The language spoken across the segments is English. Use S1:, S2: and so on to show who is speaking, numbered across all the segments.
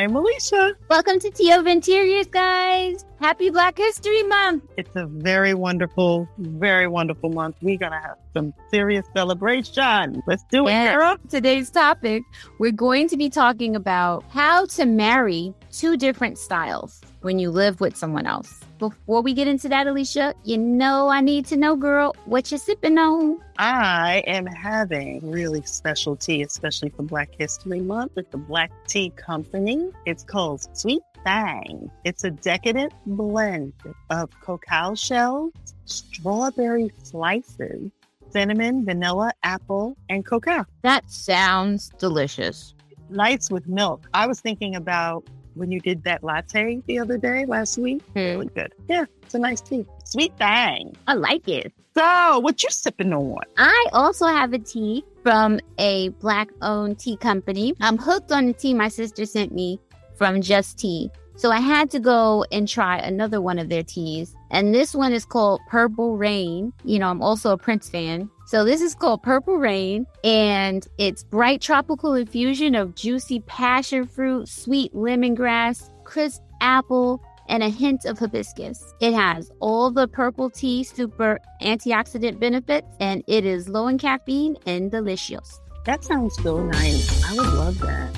S1: I'm Alicia.
S2: Welcome to Tea of Interiors, guys. Happy Black History Month.
S1: It's a very wonderful, very wonderful month. We're going to have some serious celebration. Let's do it, girl.
S2: Today's topic, we're going to be talking about how to marry two different styles when you live with someone else. Before we get into that, Alicia, you know I need to know, girl, what you sipping on.
S1: I am having really special tea, especially for Black History Month with the Black Tea Company. It's called Sweet Fang. It's a decadent blend of cacao shells, strawberry slices, cinnamon, vanilla, apple, and cacao.
S2: That sounds delicious.
S1: Nice with milk. I was thinking about when you did that latte the other day, last week. Hmm. Really good. Yeah, it's a nice tea. Sweet thing.
S2: I like it.
S1: So, what you sipping on?
S2: I also have a tea from a black owned tea company. I'm hooked on the tea my sister sent me from Just Tea. So I had to go and try another one of their teas. And this one is called Purple Rain. You know, I'm also a Prince fan. So this is called Purple Rain and it's bright tropical infusion of juicy passion fruit, sweet lemongrass, crisp apple, and a hint of hibiscus. It has all the purple tea super antioxidant benefits and it is low in caffeine and delicious.
S1: That sounds so nice. I would love that.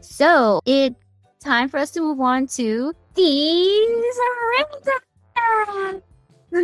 S2: So it's time for us to move on to these.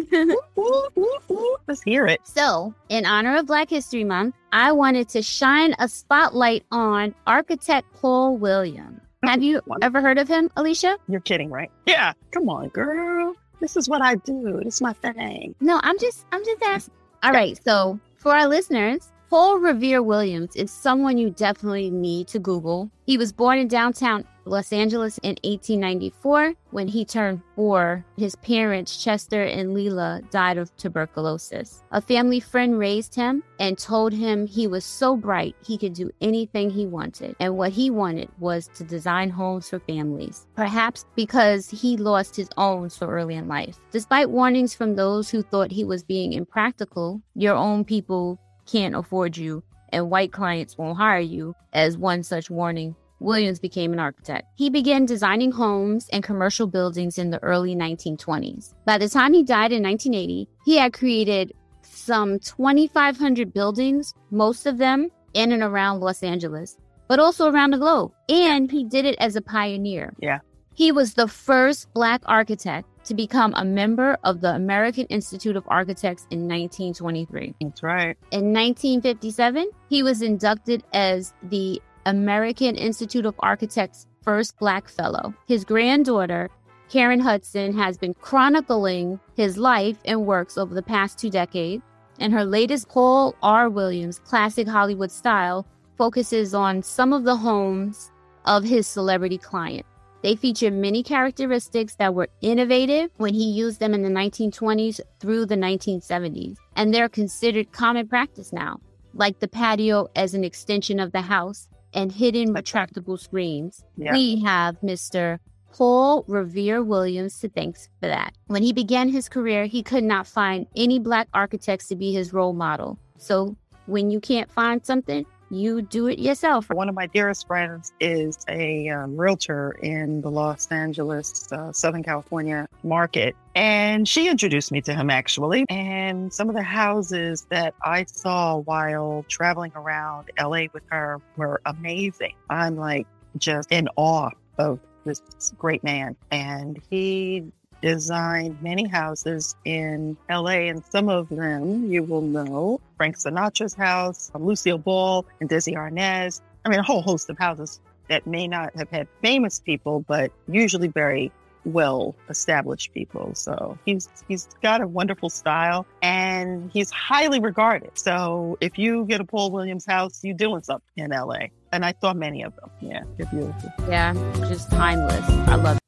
S1: Let's hear it.
S2: So, in honor of Black History Month, I wanted to shine a spotlight on architect Paul Williams. Have you ever heard of him, Alicia?
S1: You're kidding, right? Yeah. Come on, girl. This is what I do. This is my thing.
S2: No, I'm just I'm just asking. All right, so for our listeners, Paul Revere Williams is someone you definitely need to Google. He was born in downtown Los Angeles in 1894. When he turned four, his parents, Chester and Leela, died of tuberculosis. A family friend raised him and told him he was so bright he could do anything he wanted. And what he wanted was to design homes for families, perhaps because he lost his own so early in life. Despite warnings from those who thought he was being impractical, your own people can't afford you and white clients won't hire you, as one such warning Williams became an architect. He began designing homes and commercial buildings in the early 1920s. By the time he died in 1980, he had created some 2,500 buildings, most of them in and around Los Angeles, but also around the globe. And he did it as a pioneer.
S1: Yeah.
S2: He was the first Black architect to become a member of the American Institute of Architects in 1923.
S1: That's right.
S2: In 1957, he was inducted as the American Institute of Architects' first Black Fellow. His granddaughter, Karen Hudson, has been chronicling his life and works over the past two decades, and her latest Paul R. Williams classic Hollywood style focuses on some of the homes of his celebrity client. They feature many characteristics that were innovative when he used them in the 1920s through the 1970s, and they're considered common practice now, like the patio as an extension of the house and hidden retractable screens.
S1: Yeah.
S2: We have Mr. Paul Revere Williams to thanks for that. When he began his career, he could not find any black architects to be his role model. So when you can't find something, you do it yourself.
S1: One of my dearest friends is a um, realtor in the Los Angeles, uh, Southern California market. And she introduced me to him actually. And some of the houses that I saw while traveling around LA with her were amazing. I'm like just in awe of this great man. And he designed many houses in LA, and some of them you will know Frank Sinatra's house, um, Lucille Ball, and Desi Arnaz. I mean, a whole host of houses that may not have had famous people, but usually very well established people. So he's he's got a wonderful style and he's highly regarded. So if you get a Paul Williams house, you're doing something in LA. And I saw many of them. Yeah, they're beautiful.
S2: Yeah, just timeless. I love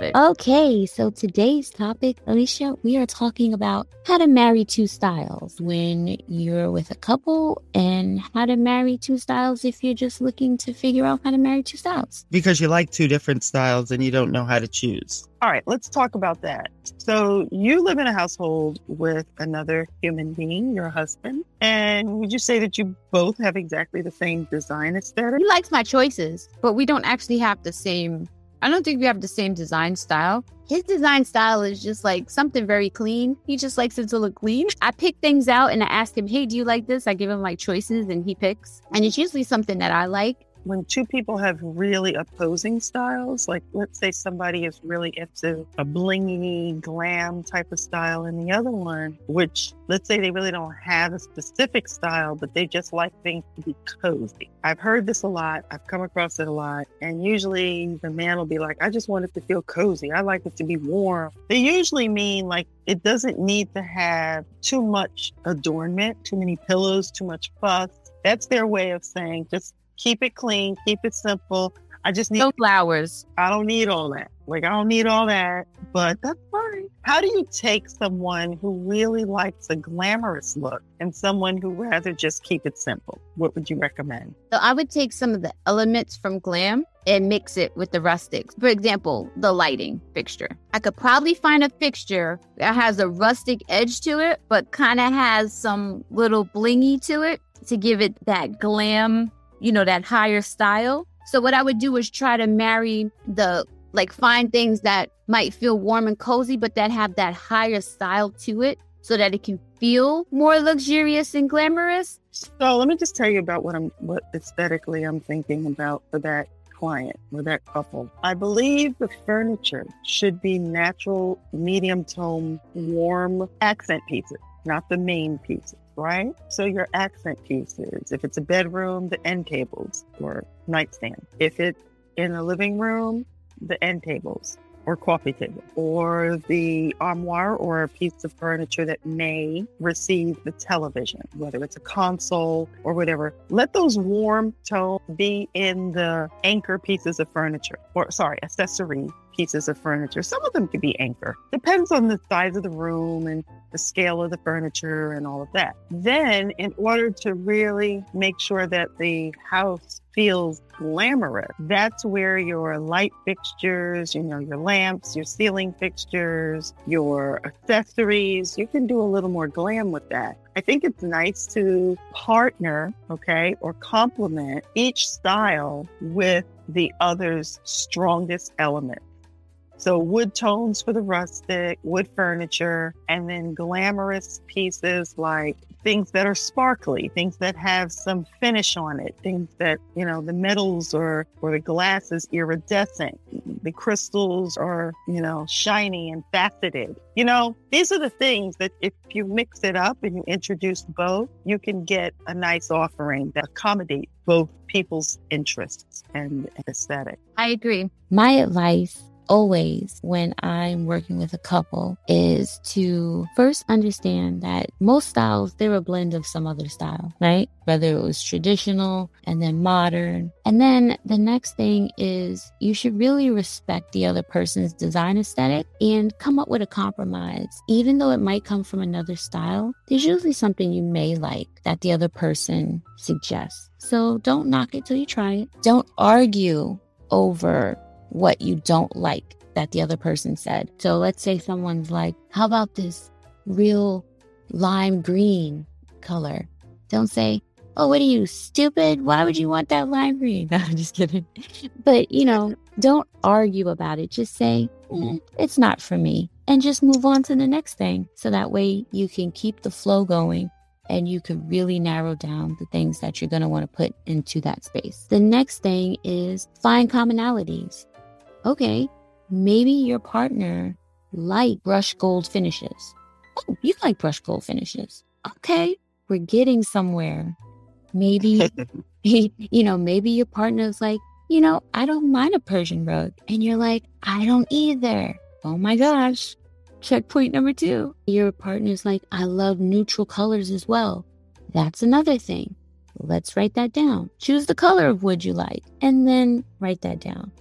S2: it. Okay, so today's topic, Alicia, we are talking about how to marry two styles when you're with a couple and how to marry two styles if you're just looking to figure out how to marry two styles.
S3: Because you like two different styles and you don't know how to choose.
S1: All right, let's talk about that. So, you live in a household with another human being, your husband, and would you say that you both have exactly the same design aesthetic?
S2: He likes my choices, but we don't actually have the same. I don't think we have the same design style. His design style is just like something very clean. He just likes it to look clean. I pick things out and I ask him, hey, do you like this? I give him like choices and he picks. And it's usually something that I like
S1: when two people have really opposing styles, like let's say somebody is really into a blingy, glam type of style, and the other one, which let's say they really don't have a specific style, but they just like things to be cozy. I've heard this a lot, I've come across it a lot, and usually the man will be like, I just want it to feel cozy. I like it to be warm. They usually mean like it doesn't need to have too much adornment, too many pillows, too much fuss. That's their way of saying just keep it clean, keep it simple. I just need
S2: no flowers.
S1: I don't need all that. Like I don't need all that, but that's fine. How do you take someone who really likes a glamorous look and someone who rather just keep it simple? What would you recommend?
S2: So I would take some of the elements from glam and mix it with the rustics. For example, the lighting fixture. I could probably find a fixture that has a rustic edge to it, but kind of has some little blingy to it to give it that glam you know, that higher style. So what I would do is try to marry the like find things that might feel warm and cozy, but that have that higher style to it so that it can feel more luxurious and glamorous.
S1: So let me just tell you about what I'm what aesthetically I'm thinking about for that client or that couple. I believe the furniture should be natural, medium tone, warm accent pieces, not the main pieces right? So your accent pieces, if it's a bedroom, the end tables or nightstand. If it's in a living room, the end tables or coffee table or the armoire or a piece of furniture that may receive the television, whether it's a console or whatever. Let those warm tones be in the anchor pieces of furniture or sorry, accessory pieces of furniture. Some of them could be anchor. Depends on the size of the room and the scale of the furniture and all of that. Then, in order to really make sure that the house feels glamorous, that's where your light fixtures, you know, your lamps, your ceiling fixtures, your accessories, you can do a little more glam with that. I think it's nice to partner, okay, or complement each style with the other's strongest element. So wood tones for the rustic, wood furniture, and then glamorous pieces like things that are sparkly, things that have some finish on it, things that, you know, the metals or or the glass is iridescent, the crystals are, you know, shiny and faceted. You know, these are the things that if you mix it up and you introduce both, you can get a nice offering that accommodates both people's interests and aesthetic.
S2: I agree. My advice always when I'm working with a couple is to first understand that most styles, they're a blend of some other style, right? Whether it was traditional and then modern. And then the next thing is you should really respect the other person's design aesthetic and come up with a compromise. Even though it might come from another style, there's usually something you may like that the other person suggests. So don't knock it till you try it. Don't argue over what you don't like that the other person said. So let's say someone's like, How about this real lime green color? Don't say, Oh, what are you, stupid? Why would you want that lime green? No, I'm just kidding. But, you know, don't argue about it. Just say, eh, It's not for me. And just move on to the next thing. So that way you can keep the flow going and you can really narrow down the things that you're going to want to put into that space. The next thing is find commonalities okay, maybe your partner like brush gold finishes. Oh, you like brush gold finishes. Okay, we're getting somewhere. Maybe, you know, maybe your partner's like, you know, I don't mind a Persian rug. And you're like, I don't either. Oh my gosh. Checkpoint number two. Your partner's like, I love neutral colors as well. That's another thing. Let's write that down. Choose the color of wood you like and then write that down.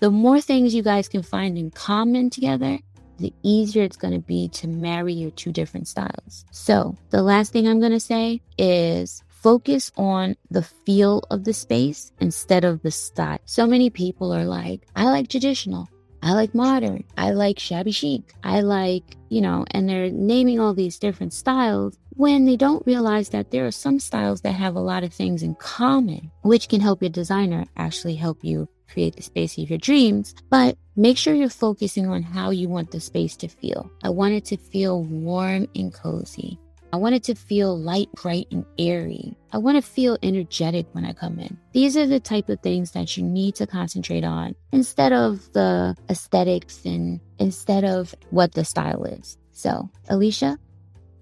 S2: The more things you guys can find in common together, the easier it's going to be to marry your two different styles. So, the last thing I'm going to say is focus on the feel of the space instead of the style. So many people are like, I like traditional. I like modern. I like shabby chic. I like, you know, and they're naming all these different styles when they don't realize that there are some styles that have a lot of things in common, which can help your designer actually help you create the space of your dreams. But make sure you're focusing on how you want the space to feel. I want it to feel warm and cozy. I want it to feel light, bright, and airy. I want to feel energetic when I come in. These are the type of things that you need to concentrate on instead of the aesthetics and instead of what the style is. So, Alicia,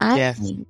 S2: I
S3: Yes.
S2: think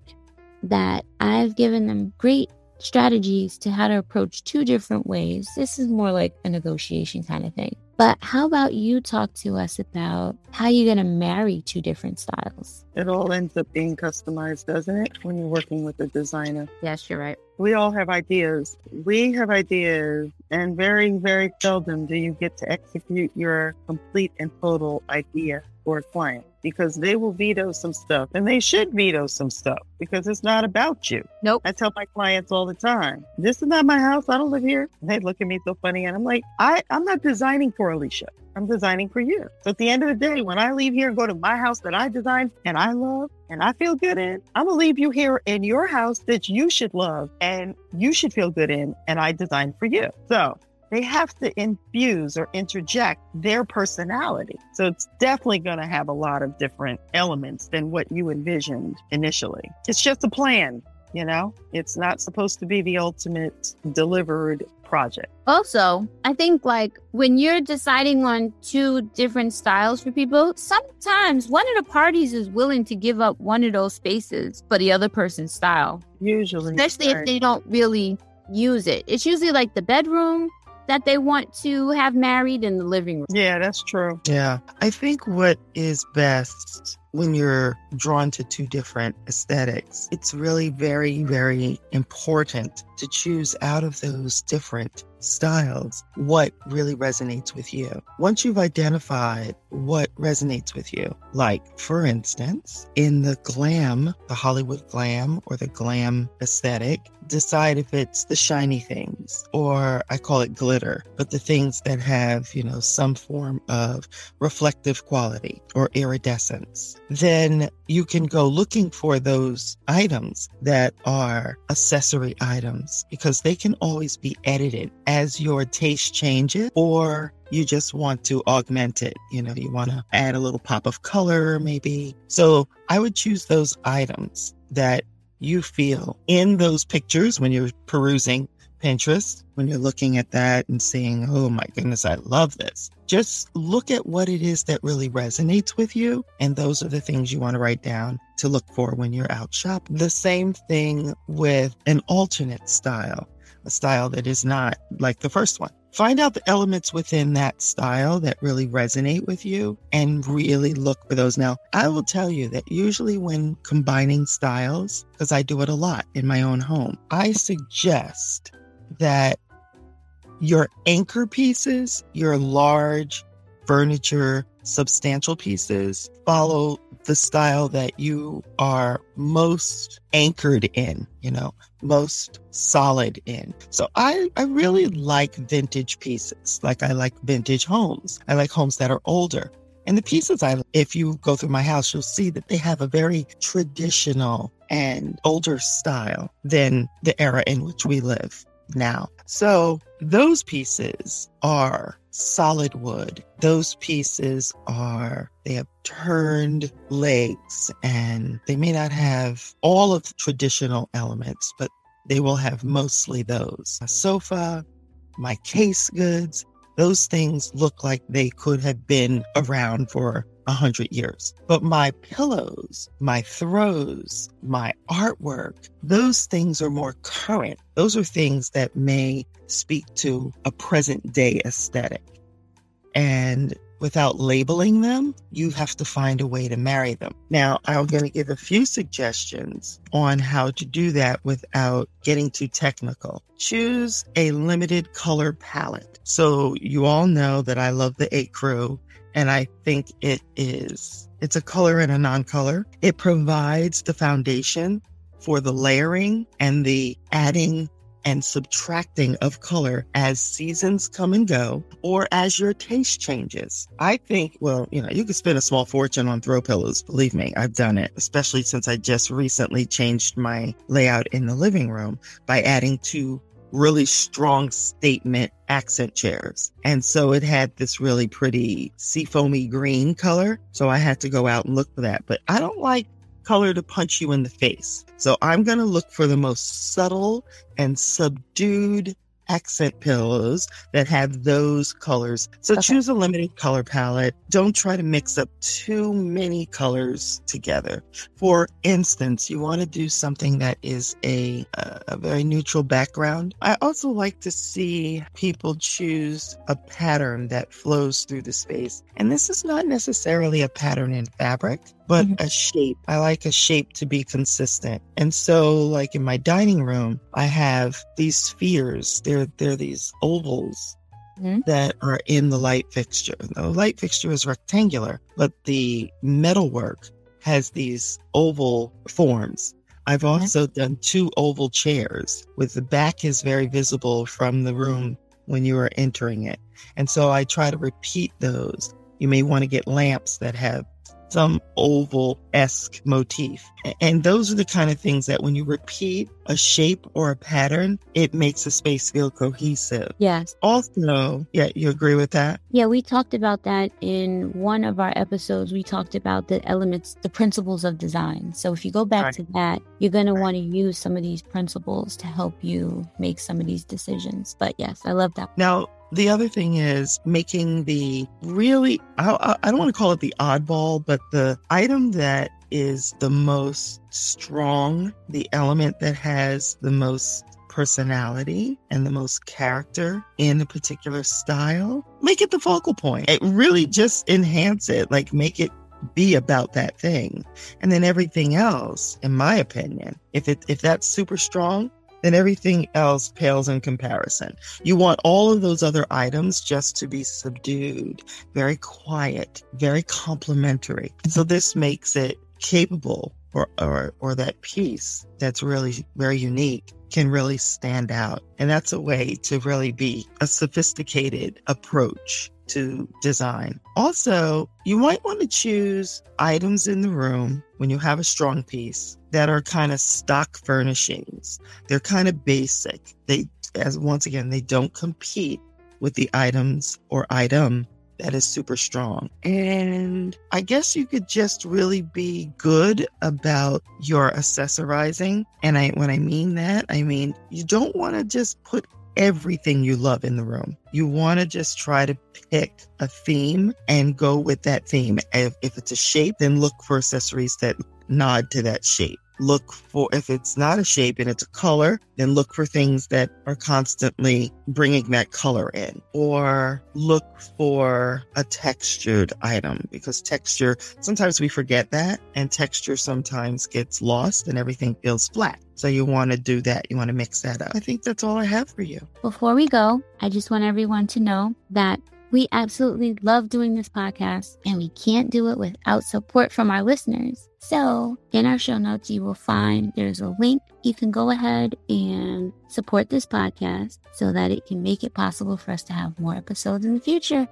S2: that I've given them great strategies to how to approach two different ways. This is more like a negotiation kind of thing. But how about you talk to us about how you're going to marry two different styles?
S1: It all ends up being customized, doesn't it? When you're working with a designer.
S2: Yes, you're right.
S1: We all have ideas. We have ideas, and very, very seldom do you get to execute your complete and total idea for a client because they will veto some stuff and they should veto some stuff because it's not about you.
S2: Nope.
S1: I tell my clients all the time, this is not my house. I don't live here. And they look at me so funny and I'm like, I, I'm not designing for Alicia. I'm designing for you. So at the end of the day, when I leave here and go to my house that I designed and I love and I feel good in, I'm gonna leave you here in your house that you should love and you should feel good in, and I designed for you. So they have to infuse or interject their personality. So it's definitely going to have a lot of different elements than what you envisioned initially. It's just a plan, you know? It's not supposed to be the ultimate delivered project.
S2: Also, I think like when you're deciding on two different styles for people, sometimes one of the parties is willing to give up one of those spaces for the other person's style,
S1: Usually,
S2: especially if they don't really use it. It's usually like the bedroom that they want to have married in the living room.
S1: Yeah, that's true.
S3: Yeah. I think what is best when you're drawn to two different aesthetics, it's really very, very important to choose out of those different styles what really resonates with you. Once you've identified what resonates with you, like for instance, in the glam, the Hollywood glam or the glam aesthetic, decide if it's the shiny things or I call it glitter, but the things that have, you know, some form of reflective quality or iridescence, then you can go looking for those items that are accessory items because they can always be edited as your taste changes or you just want to augment it. You know, you want to add a little pop of color, maybe. So I would choose those items that you feel in those pictures when you're perusing Pinterest, when you're looking at that and seeing, oh my goodness, I love this. Just look at what it is that really resonates with you. And those are the things you want to write down to look for when you're out shopping. The same thing with an alternate style, a style that is not like the first one. Find out the elements within that style that really resonate with you and really look for those. Now, I will tell you that usually when combining styles, because I do it a lot in my own home, I suggest that your anchor pieces, your large furniture, substantial pieces, follow the style that you are most anchored in, you know, most solid in. So I, I really like vintage pieces. Like I like vintage homes. I like homes that are older. And the pieces I, if you go through my house, you'll see that they have a very traditional and older style than the era in which we live now. So those pieces are solid wood. Those pieces are, they have turned legs and they may not have all of the traditional elements, but they will have mostly those. A sofa, my case goods, those things look like they could have been around for a hundred years. But my pillows, my throws, my artwork, those things are more current. Those are things that may speak to a present day aesthetic. And without labeling them, you have to find a way to marry them. Now, I'm going to give a few suggestions on how to do that without getting too technical. Choose a limited color palette. So you all know that I love the Ecru and I think it is it's a color and a non-color. It provides the foundation for the layering and the adding and subtracting of color as seasons come and go or as your taste changes. I think, well, you know, you could spend a small fortune on throw pillows. Believe me, I've done it, especially since I just recently changed my layout in the living room by adding two really strong statement accent chairs. And so it had this really pretty seafoamy green color. So I had to go out and look for that. But I don't like color to punch you in the face. So I'm going to look for the most subtle and subdued accent pillows that have those colors. So okay. choose a limited color palette. Don't try to mix up too many colors together. For instance, you want to do something that is a, a very neutral background. I also like to see people choose a pattern that flows through the space. And this is not necessarily a pattern in fabric but mm-hmm. a shape. I like a shape to be consistent. And so like in my dining room, I have these spheres. They're they're these ovals mm-hmm. that are in the light fixture. The light fixture is rectangular, but the metalwork has these oval forms. I've mm-hmm. also mm-hmm. done two oval chairs with the back is very visible from the room when you are entering it. And so I try to repeat those. You may want to get lamps that have some oval esque motif. And those are the kind of things that when you repeat a shape or a pattern, it makes a space feel cohesive.
S2: Yes.
S3: Also, yeah, you agree with that?
S2: Yeah, we talked about that in one of our episodes. We talked about the elements, the principles of design. So if you go back right. to that, you're going right. to want to use some of these principles to help you make some of these decisions. But yes, I love that.
S3: Now, the other thing is making the really, I, I don't want to call it the oddball, but the item that is the most strong, the element that has the most personality and the most character in a particular style, make it the focal point. It really just enhance it, like make it be about that thing. And then everything else, in my opinion, if it if that's super strong, then everything else pales in comparison. You want all of those other items just to be subdued, very quiet, very complementary. So this makes it capable or, or, or that piece that's really very unique can really stand out. And that's a way to really be a sophisticated approach to design. Also, you might want to choose items in the room when you have a strong piece that are kind of stock furnishings. They're kind of basic. They, as once again, they don't compete with the items or item that is super strong. And I guess you could just really be good about your accessorizing. And I when I mean that, I mean you don't want to just put everything you love in the room. You want to just try to pick a theme and go with that theme. If, if it's a shape, then look for accessories that nod to that shape look for if it's not a shape and it's a color then look for things that are constantly bringing that color in. Or look for a textured item because texture sometimes we forget that and texture sometimes gets lost and everything feels flat. So you want to do that. You want to mix that up. I think that's all i have for you.
S2: Before we go i just want everyone to know that we absolutely love doing this podcast, and we can't do it without support from our listeners. So, in our show notes, you will find there's a link. You can go ahead and support this podcast so that it can make it possible for us to have more episodes in the future.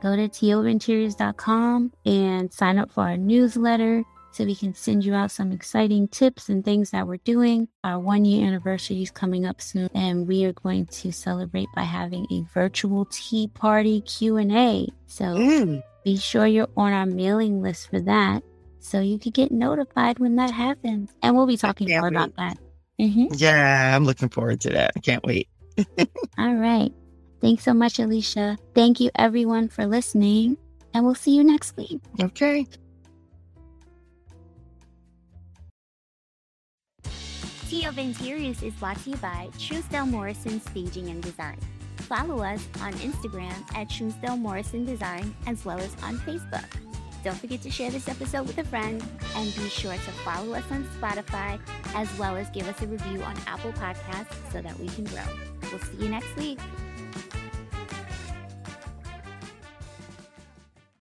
S2: Go to teaofinteriors.com and sign up for our newsletter so we can send you out some exciting tips and things that we're doing. Our one year anniversary is coming up soon, and we are going to celebrate by having a virtual tea party Q&A. So mm. be sure you're on our mailing list for that so you can get notified when that happens. And we'll be talking more wait. about that.
S3: Mm-hmm. Yeah, I'm looking forward to that. I can't wait.
S2: All right. Thanks so much, Alicia. Thank you, everyone, for listening. And we'll see you next week.
S3: Okay.
S4: Tea of Interiors is brought to you by Truesdale Morrison Staging and Design.
S2: follow us on Instagram at Truesdale Morrison Design as well as on Facebook. Don't forget to share this episode with a friend and be sure to follow us on Spotify as well as give us a review on Apple Podcasts so that we can grow. We'll see you next week.